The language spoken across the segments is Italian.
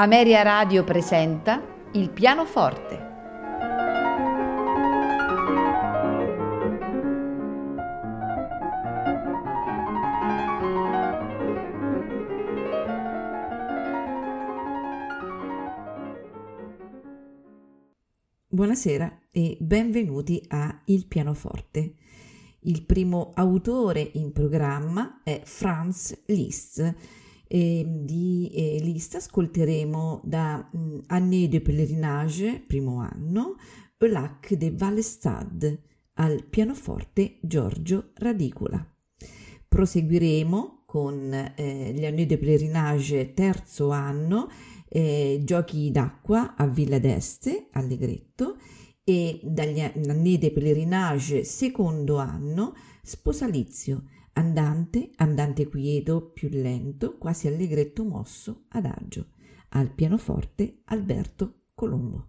Ameria Radio presenta Il pianoforte. Buonasera e benvenuti a Il pianoforte. Il primo autore in programma è Franz Liszt. E di eh, Liszt ascolteremo da mh, Année de pèlerinage, primo anno, Lac de Valestad, al pianoforte Giorgio Radicola. Proseguiremo con eh, gli Année de pèlerinage, terzo anno, eh, Giochi d'acqua a Villa d'Este, Allegretto, e dagli anni de pelerinage secondo anno sposalizio, andante, andante quieto, più lento, quasi allegretto mosso, adagio, al pianoforte Alberto Colombo.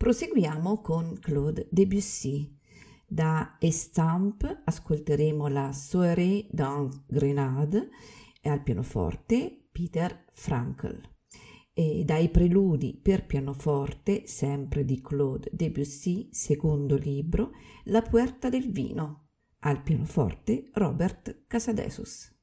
Proseguiamo con Claude Debussy. Da Estampe ascolteremo la Soirée dans Grenade al pianoforte Peter Frankl. E dai preludi per pianoforte, sempre di Claude Debussy, secondo libro, La puerta del vino. Al pianoforte Robert Casadesus.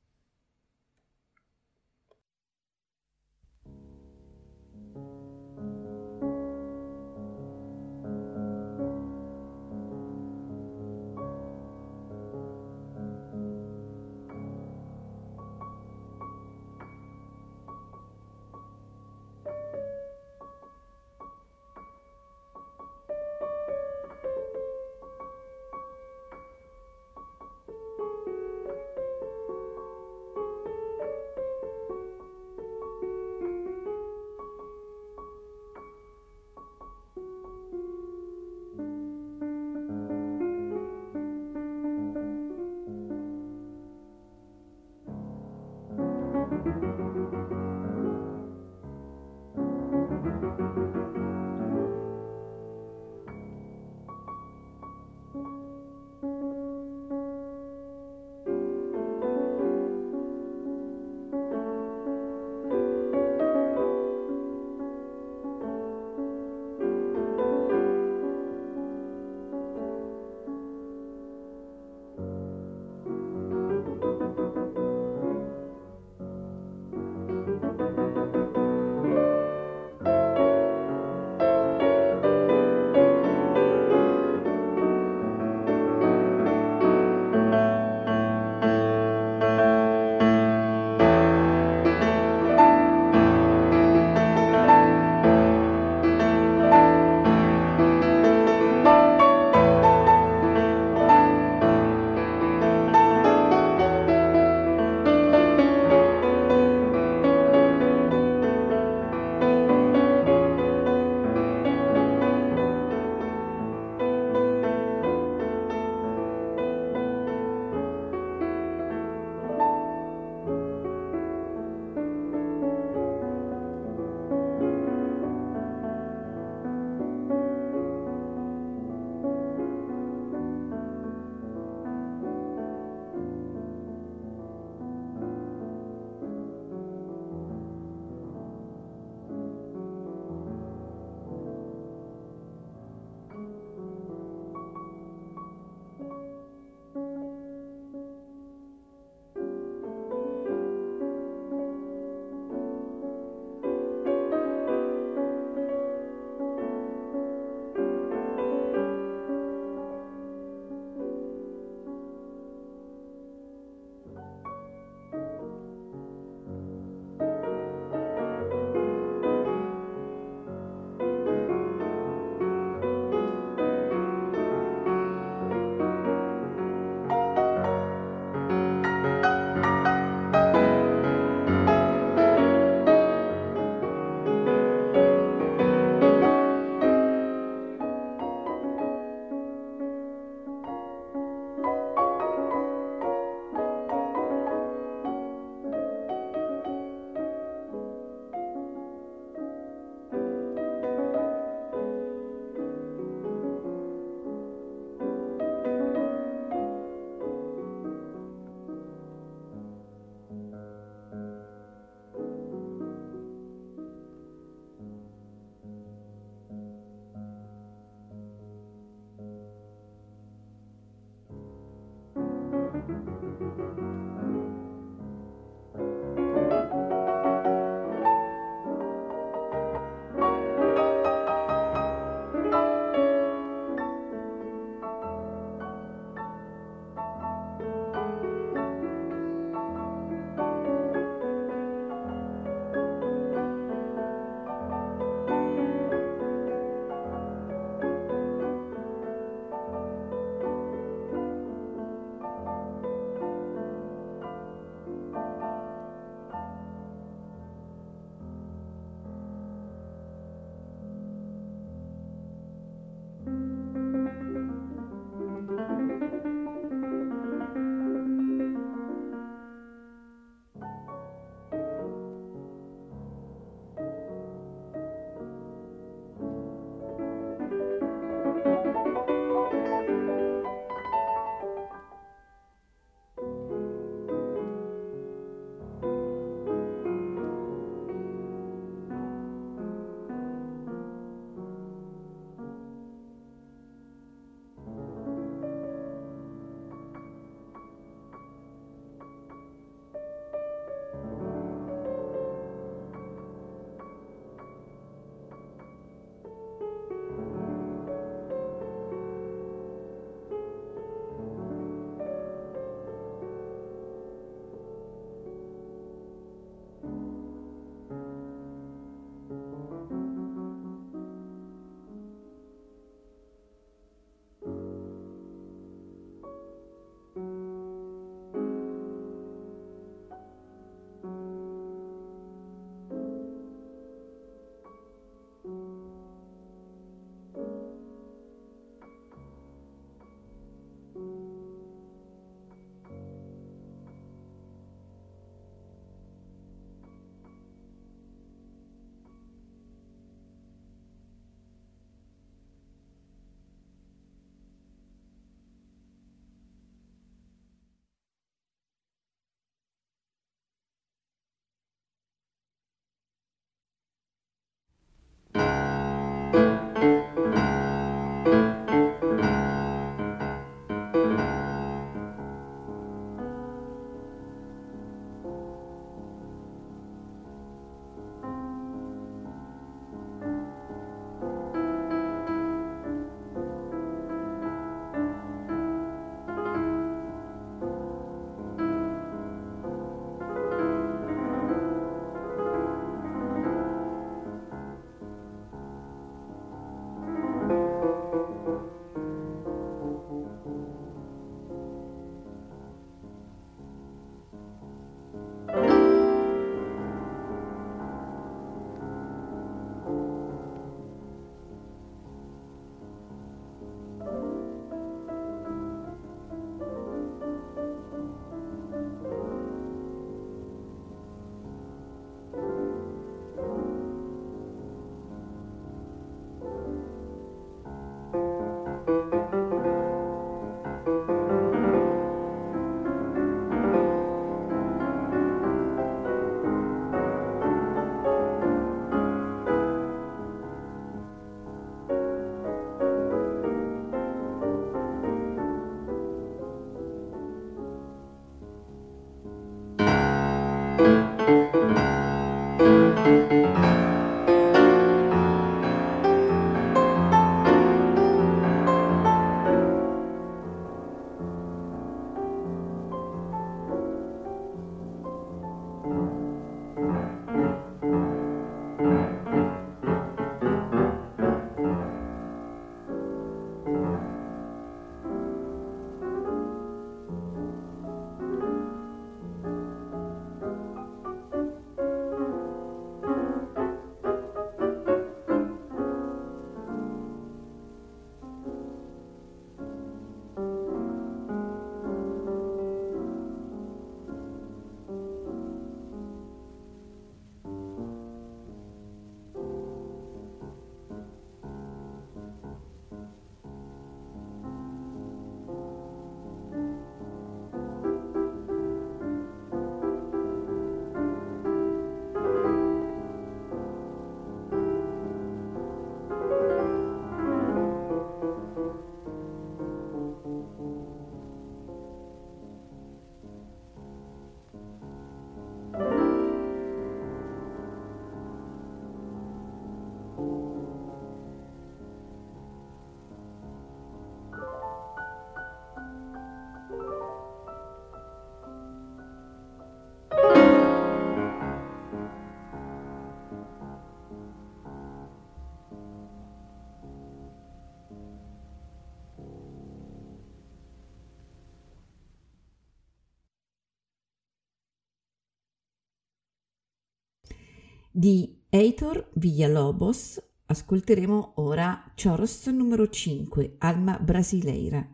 Di Heitor Villalobos ascolteremo ora Choros numero 5, Alma Brasileira,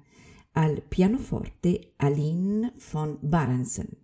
al pianoforte Aline von Barensen.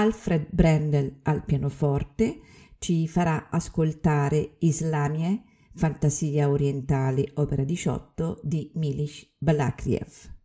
Alfred Brendel al pianoforte ci farà ascoltare Islamie, Fantasia orientale, opera 18 di Milish Balakriev.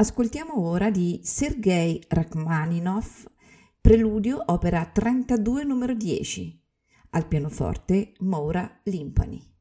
Ascoltiamo ora di Sergei Rachmaninov, Preludio opera 32 numero 10, al pianoforte Moura Limpani.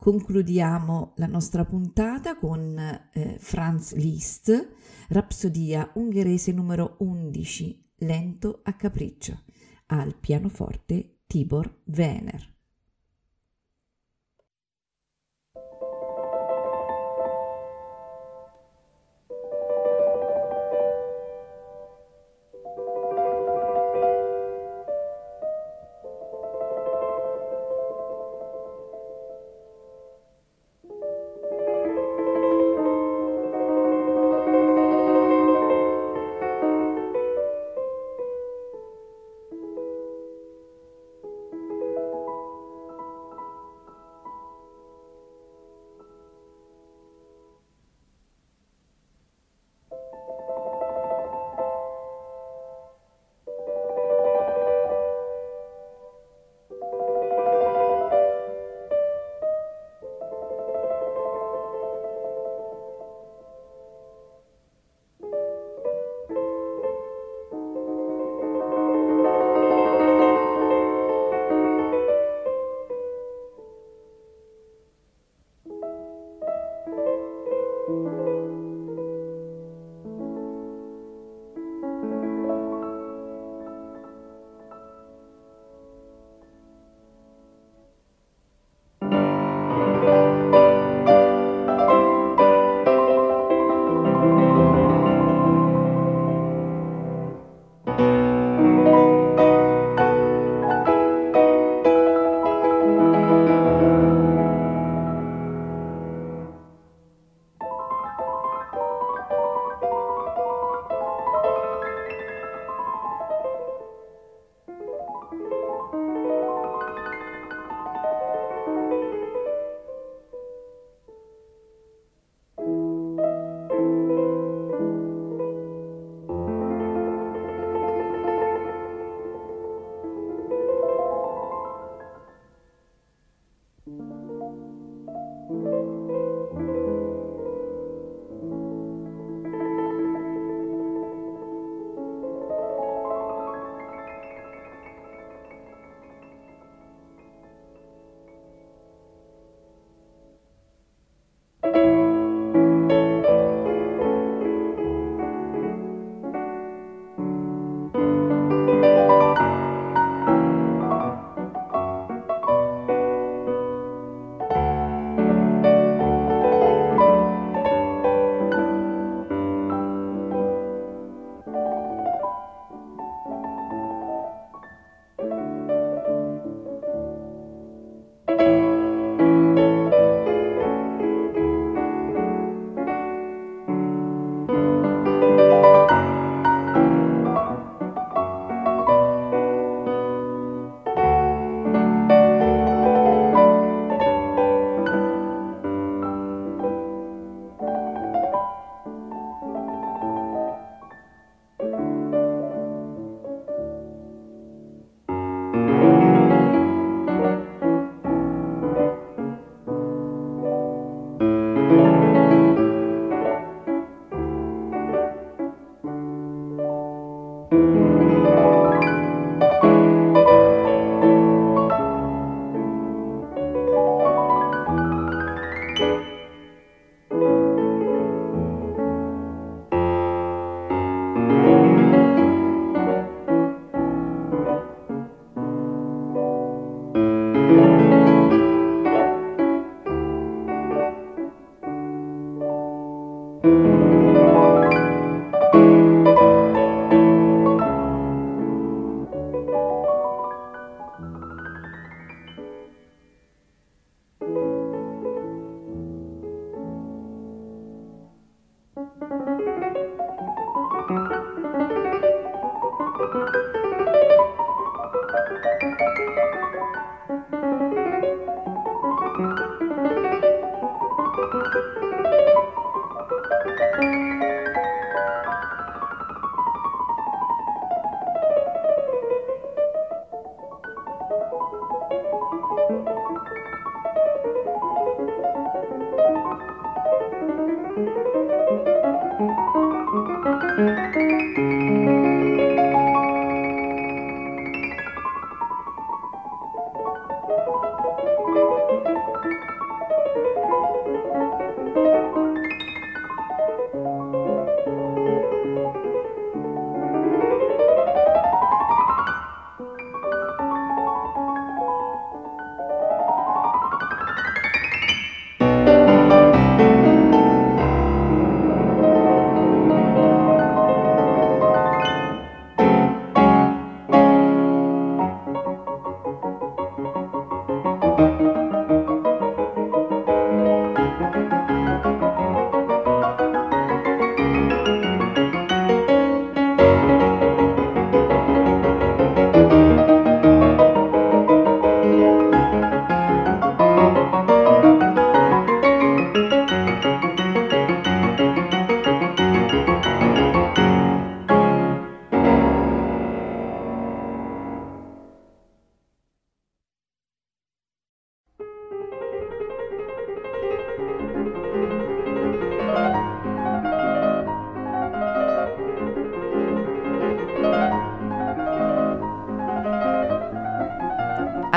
Concludiamo la nostra puntata con eh, Franz Liszt, Rapsodia ungherese numero 11, lento a capriccio, al pianoforte Tibor Wener.